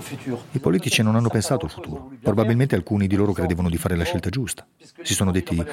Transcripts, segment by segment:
Futur. I politici non hanno pensato al futuro. Probabilmente alcuni di loro credevano di fare la scelta giusta. Si sono detti,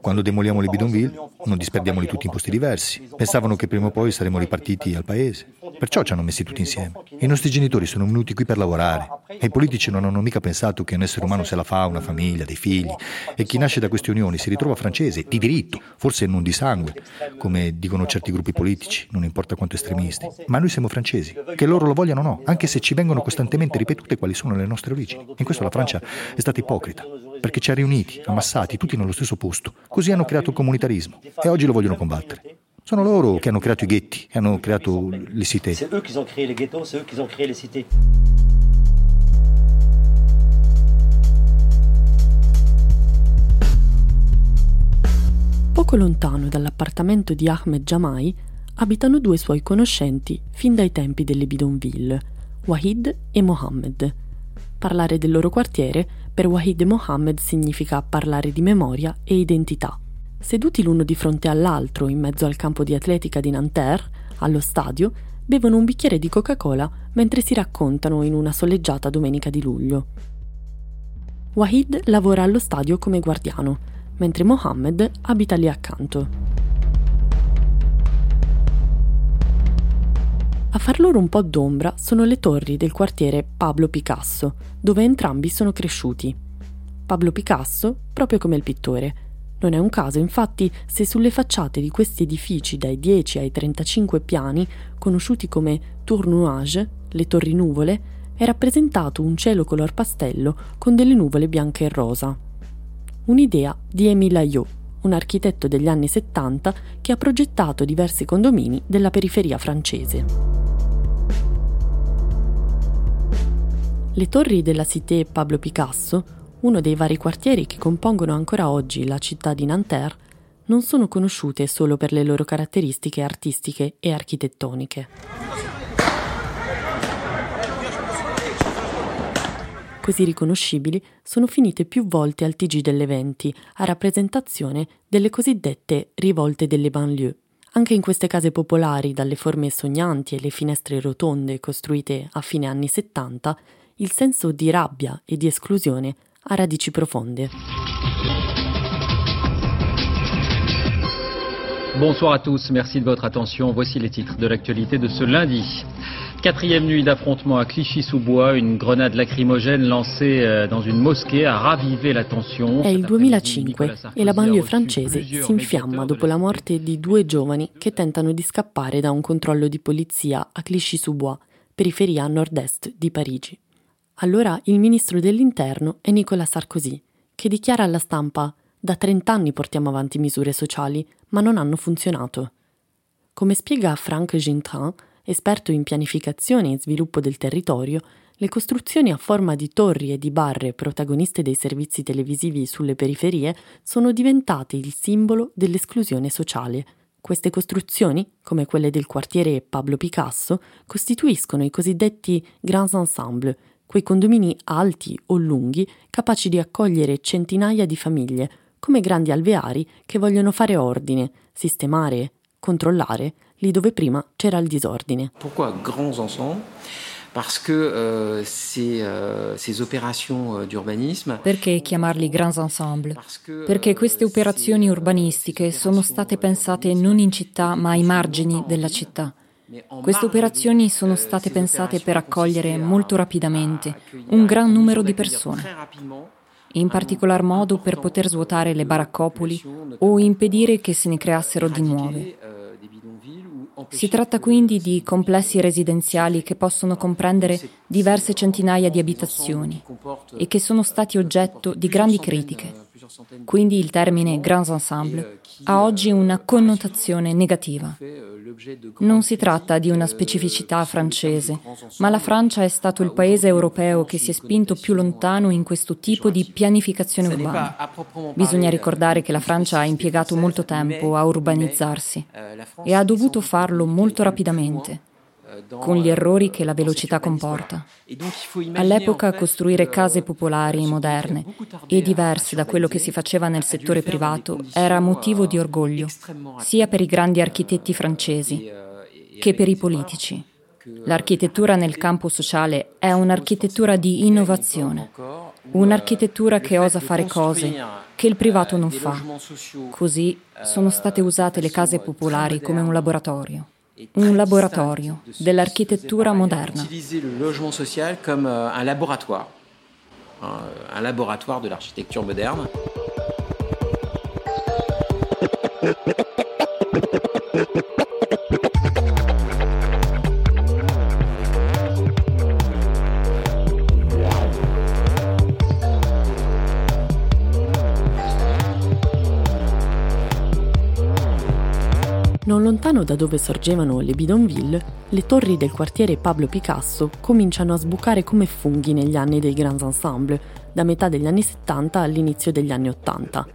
quando demoliamo le bidonville, non disperdiamoli tutti in posti diversi. Pensavano che prima o poi saremmo ripartiti al paese. Perciò ci hanno messi tutti insieme. I nostri genitori sono venuti qui per lavorare. E i politici non hanno mica pensato che un essere umano se la fa, una famiglia, dei figli. E chi nasce da queste unioni si ritrova francese, di diritto, forse non di sangue, come dicono certi gruppi politici, non importa quanto estremisti. Ma noi siamo francesi. Che loro lo vogliano o no, anche se ci vengono costantemente ripetute quali sono le nostre origini. In questo la Francia è stata ipocrita, perché ci ha riuniti, ammassati, tutti nello stesso posto. Così hanno creato il comunitarismo e oggi lo vogliono combattere. Sono loro che hanno creato i ghetti, che hanno creato le cité. C'est eux qui ont créé les ghettos, c'est eux qui ont créé les cités. Poco lontano dall'appartamento di Ahmed Jamai abitano due suoi conoscenti fin dai tempi delle bidonville, Wahid e Mohammed. Parlare del loro quartiere per Wahid e Mohammed significa parlare di memoria e identità. Seduti l'uno di fronte all'altro in mezzo al campo di atletica di Nanterre, allo stadio, bevono un bicchiere di Coca-Cola mentre si raccontano in una soleggiata domenica di luglio. Wahid lavora allo stadio come guardiano, mentre Mohammed abita lì accanto. A far loro un po' d'ombra sono le torri del quartiere Pablo Picasso, dove entrambi sono cresciuti. Pablo Picasso, proprio come il pittore. Non è un caso, infatti, se sulle facciate di questi edifici dai 10 ai 35 piani, conosciuti come Tour Nuage, le torri nuvole, è rappresentato un cielo color pastello con delle nuvole bianche e rosa. Un'idea di Émile Ayot, un architetto degli anni 70 che ha progettato diversi condomini della periferia francese. Le torri della Cité Pablo Picasso, uno dei vari quartieri che compongono ancora oggi la città di Nanterre, non sono conosciute solo per le loro caratteristiche artistiche e architettoniche. Così riconoscibili sono finite più volte al TG delle Venti, a rappresentazione delle cosiddette rivolte delle banlieue. Anche in queste case popolari, dalle forme sognanti e le finestre rotonde costruite a fine anni 70, il senso di rabbia e di esclusione ha radici profonde. Bonsoir à tous, merci de votre attention. Voici les titres de l'actualité de ce lundi. Quatrième nuit d'affrontement à Clichy-sous-Bois, une grenade lacrymogène lancée euh, dans une mosquée a ravivé la tensione. È il 2005 e la banlieue francese si infiamma dopo la morte di due giovani che tentano di scappare da un controllo di polizia a Clichy-sous-Bois, periferia nord-est di Parigi. Allora il ministro dell'interno è Nicolas Sarkozy, che dichiara alla stampa da 30 anni portiamo avanti misure sociali, ma non hanno funzionato. Come spiega Franck Gintran, esperto in pianificazione e sviluppo del territorio, le costruzioni a forma di torri e di barre protagoniste dei servizi televisivi sulle periferie sono diventate il simbolo dell'esclusione sociale. Queste costruzioni, come quelle del quartiere Pablo Picasso, costituiscono i cosiddetti grands ensembles, quei condomini alti o lunghi capaci di accogliere centinaia di famiglie, come grandi alveari che vogliono fare ordine, sistemare, controllare lì dove prima c'era il disordine. Pourquoi grands ensembles parce que euh, ces, euh, ces opérations d'urbanisme Perché chiamarli grands ensemble? Perché queste operazioni urbanistiche sono state pensate non in città ma ai margini della città. Queste operazioni sono state pensate per accogliere molto rapidamente un gran numero di persone, in particolar modo per poter svuotare le baraccopoli o impedire che se ne creassero di nuove. Si tratta quindi di complessi residenziali che possono comprendere diverse centinaia di abitazioni e che sono stati oggetto di grandi critiche. Quindi il termine Grands Ensemble ha oggi una connotazione negativa. Non si tratta di una specificità francese, ma la Francia è stato il paese europeo che si è spinto più lontano in questo tipo di pianificazione urbana. Bisogna ricordare che la Francia ha impiegato molto tempo a urbanizzarsi e ha dovuto farlo molto rapidamente con gli errori che la velocità comporta. All'epoca costruire case popolari moderne e diverse da quello che si faceva nel settore privato era motivo di orgoglio, sia per i grandi architetti francesi che per i politici. L'architettura nel campo sociale è un'architettura di innovazione, un'architettura che osa fare cose che il privato non fa. Così sono state usate le case popolari come un laboratorio un laboratorio dell'architettura moderna. il logement social come euh, un laboratoire, un laboratoire de l'architecture moderne. Lontano da dove sorgevano le bidonville, le torri del quartiere Pablo Picasso cominciano a sbucare come funghi negli anni dei Grands Ensemble, da metà degli anni 70 all'inizio degli anni 80.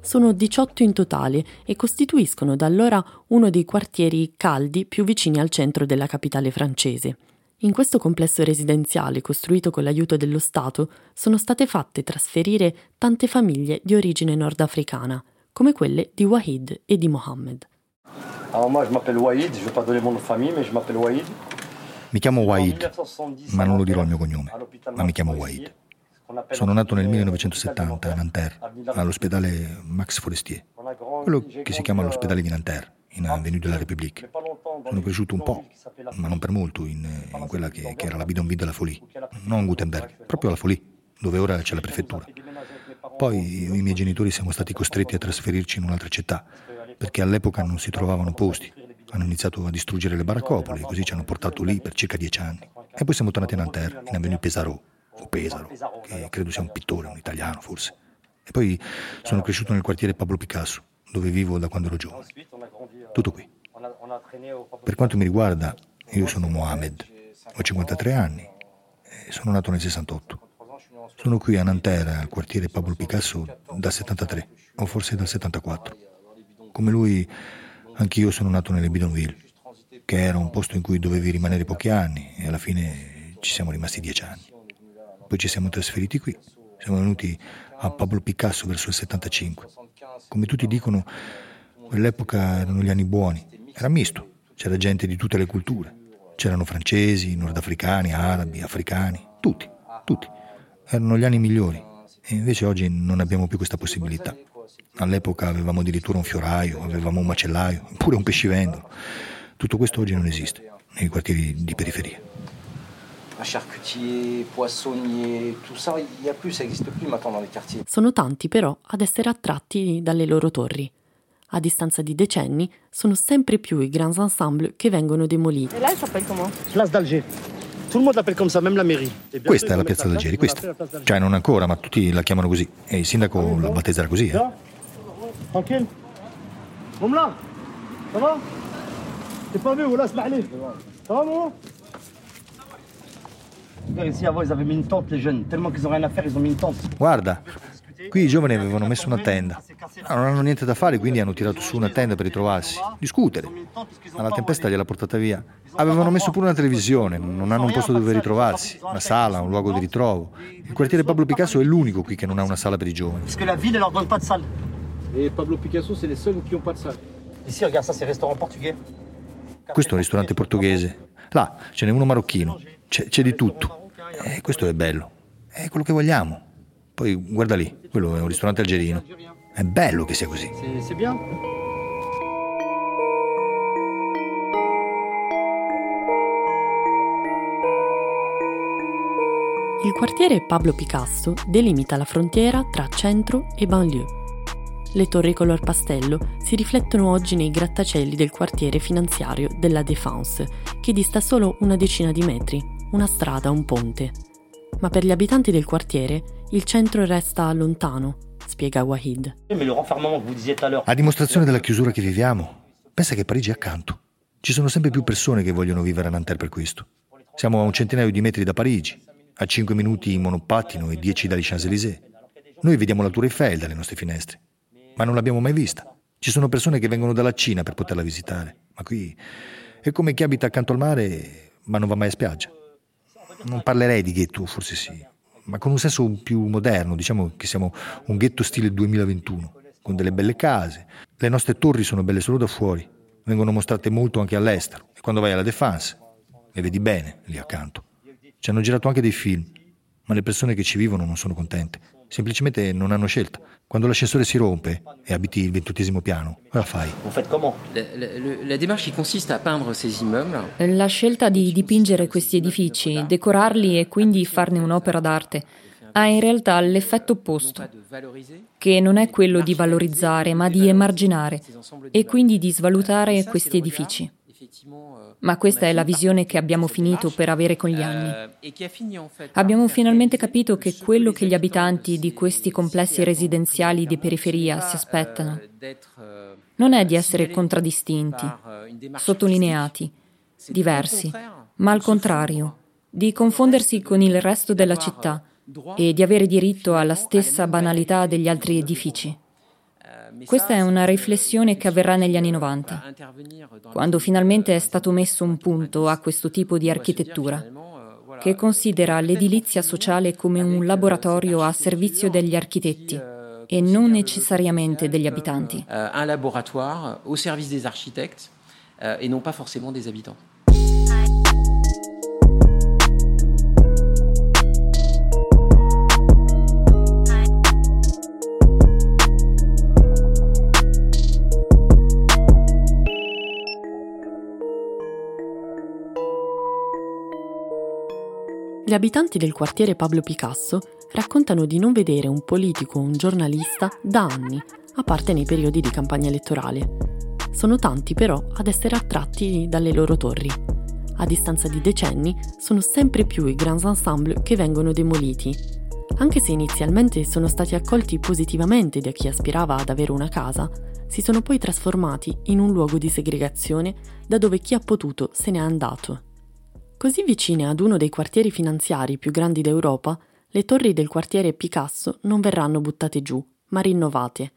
Sono 18 in totale e costituiscono da allora uno dei quartieri caldi più vicini al centro della capitale francese. In questo complesso residenziale costruito con l'aiuto dello Stato sono state fatte trasferire tante famiglie di origine nordafricana, come quelle di Wahid e di Mohammed. Mi chiamo Wahid, ma non lo dirò il mio cognome, ma mi chiamo Wahid. Sono nato nel 1970 a Nanterre, all'ospedale Max Forestier, quello che si chiama l'ospedale di Nanterre, in Avenue de la République. Sono cresciuto un po', ma non per molto, in, in quella che, che, era la bidonville della Folie, non Gutenberg, proprio la Folie, dove ora c'è la prefettura. Poi io e i miei genitori siamo stati costretti a trasferirci in un'altra città, perché all'epoca non si trovavano posti. Hanno iniziato a distruggere le baraccopole, così ci hanno portato lì per circa dieci anni. E poi siamo tornati a Nanterre, in Avenue Pesaro, o Pesaro, che credo sia un pittore, un italiano forse. E poi sono cresciuto nel quartiere Pablo Picasso, dove vivo da quando ero giovane. Tutto qui. Per quanto mi riguarda, io sono Mohamed, ho 53 anni e sono nato nel 68. Sono qui a Nanterre, al quartiere Pablo Picasso, dal 73, o forse dal 74. Come lui, anch'io sono nato nelle Bidonville, che era un posto in cui dovevi rimanere pochi anni e alla fine ci siamo rimasti dieci anni. Poi ci siamo trasferiti qui, siamo venuti a Pablo Picasso verso il 75. Come tutti dicono, quell'epoca erano gli anni buoni, era misto, c'era gente di tutte le culture, c'erano francesi, nordafricani, arabi, africani, tutti, tutti erano gli anni migliori e invece oggi non abbiamo più questa possibilità. All'epoca avevamo addirittura un fioraio, avevamo un macellaio, pure un pescivendolo. Tutto questo oggi non esiste nei quartieri di periferia. Sono tanti però ad essere attratti dalle loro torri. A distanza di decenni sono sempre più i grands ensemble che vengono demoliti. E lei sapete come? Place d'Alger. Questa è la piazza d'Algeri, questa. Cioè non ancora, ma tutti la chiamano così. E il sindaco la battezzerà così, eh. Guarda, qui i giovani avevano messo una tenda. Ah, non hanno niente da fare, quindi hanno tirato su una tenda per ritrovarsi, discutere. Ma la tempesta gliel'ha portata via. Avevano messo pure una televisione, non hanno un posto dove ritrovarsi, una sala, un luogo di ritrovo. Il quartiere Pablo Picasso è l'unico qui che non ha una sala per i giovani. Perché la ville leur donne pas de salle. E Pablo Picasso c'est les seuls qui n'ont pas de salle. Ici, regarde ça, c'est restaurant portugais. Questo è un ristorante portoghese. Là ce n'è uno marocchino. C'è, c'è di tutto. E questo è bello. È quello che vogliamo. Poi guarda lì, quello è un ristorante algerino. È bello che sia così. C'est bien. Il quartiere Pablo Picasso delimita la frontiera tra centro e banlieue. Le torri color pastello si riflettono oggi nei grattacieli del quartiere finanziario della Défense, che dista solo una decina di metri, una strada, un ponte. Ma per gli abitanti del quartiere il centro resta lontano, spiega Wahid. A dimostrazione della chiusura che viviamo, pensa che Parigi è accanto. Ci sono sempre più persone che vogliono vivere a Nanterre per questo. Siamo a un centinaio di metri da Parigi, a 5 minuti in monopattino e 10 dagli Champs-Élysées. Noi vediamo la Tour Eiffel dalle nostre finestre, ma non l'abbiamo mai vista. Ci sono persone che vengono dalla Cina per poterla visitare, ma qui è come chi abita accanto al mare ma non va mai a spiaggia. Non parlerei di ghetto, forse sì, ma con un senso più moderno, diciamo che siamo un ghetto stile 2021, con delle belle case. Le nostre torri sono belle solo da fuori, vengono mostrate molto anche all'estero e quando vai alla Défense le vedi bene lì accanto. Ci hanno girato anche dei film, ma le persone che ci vivono non sono contente. Semplicemente non hanno scelta. Quando l'ascensore si rompe e abiti il ventottesimo piano, cosa fai? La, scelta di dipingere questi edifici, decorarli e quindi farne un'opera d'arte ha in realtà l'effetto opposto, che non è quello di valorizzare, ma di emarginare e quindi di svalutare questi edifici. Ma questa è la visione che abbiamo finito per avere con gli anni. Abbiamo finalmente capito che quello che gli abitanti di questi complessi residenziali di periferia si aspettano non è di essere contraddistinti, sottolineati, diversi, ma al contrario, di confondersi con il resto della città e di avere diritto alla stessa banalità degli altri edifici. Questa è una riflessione che avverrà negli anni 90, quando finalmente è stato messo un punto a questo tipo di architettura, che considera l'edilizia sociale come un laboratorio a servizio degli architetti e non necessariamente degli abitanti. Un laboratoire au service des architectes et non pas forcément des habitants. Gli abitanti del quartiere Pablo Picasso raccontano di non vedere un politico o un giornalista da anni, a parte nei periodi di campagna elettorale. Sono tanti però ad essere attratti dalle loro torri. A distanza di decenni sono sempre più i grands ensemble che vengono demoliti. Anche se inizialmente sono stati accolti positivamente da chi aspirava ad avere una casa, si sono poi trasformati in un luogo di segregazione da dove chi ha potuto se n'è andato. Così vicine ad uno dei quartieri finanziari più grandi d'Europa, le torri del quartiere Picasso non verranno buttate giù, ma rinnovate.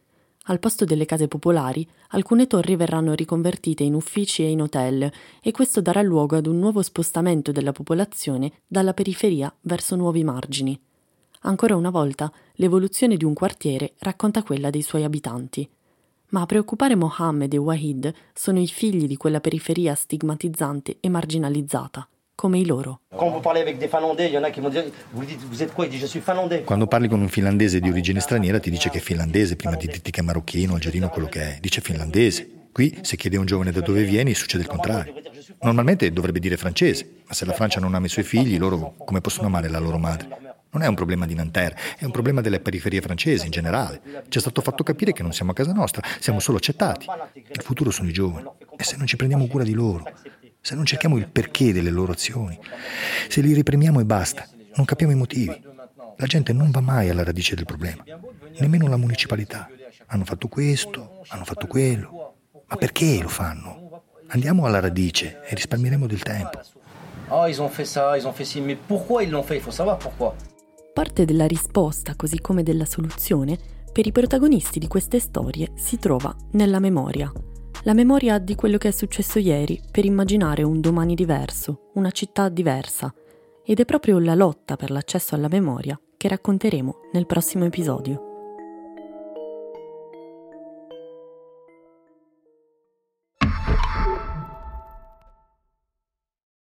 Al posto delle case popolari, alcune torri verranno riconvertite in uffici e in hotel e questo darà luogo ad un nuovo spostamento della popolazione dalla periferia verso nuovi margini. Ancora una volta, l'evoluzione di un quartiere racconta quella dei suoi abitanti. Ma a preoccupare Mohammed e Wahid sono i figli di quella periferia stigmatizzante e marginalizzata come i loro. Quando parli con un finlandese di origine straniera ti dice che è finlandese prima di dirti che è marocchino, algerino, quello che è. Dice finlandese. Qui, se chiedi a un giovane da dove vieni, succede il contrario. Normalmente dovrebbe dire francese, ma se la Francia non ama i suoi figli, loro come possono amare la loro madre? Non è un problema di Nanterre, è un problema delle periferie francesi in generale. Ci è stato fatto capire che non siamo a casa nostra, siamo solo accettati. Il futuro sono i giovani. E se non ci prendiamo cura di loro, se non cerchiamo il perché delle loro azioni, se li ripremiamo e basta, non capiamo i motivi. La gente non va mai alla radice del problema, nemmeno la municipalità. Hanno fatto questo, hanno fatto quello. Ma perché lo fanno? Andiamo alla radice e risparmieremo del tempo. Oh, ils ont fait ça, ils ont fait ci, mais pourquoi ils l'ont fait? Il faut savoir pourquoi. Parte della risposta, così come della soluzione, per i protagonisti di queste storie si trova nella memoria la memoria di quello che è successo ieri per immaginare un domani diverso, una città diversa. Ed è proprio la lotta per l'accesso alla memoria che racconteremo nel prossimo episodio.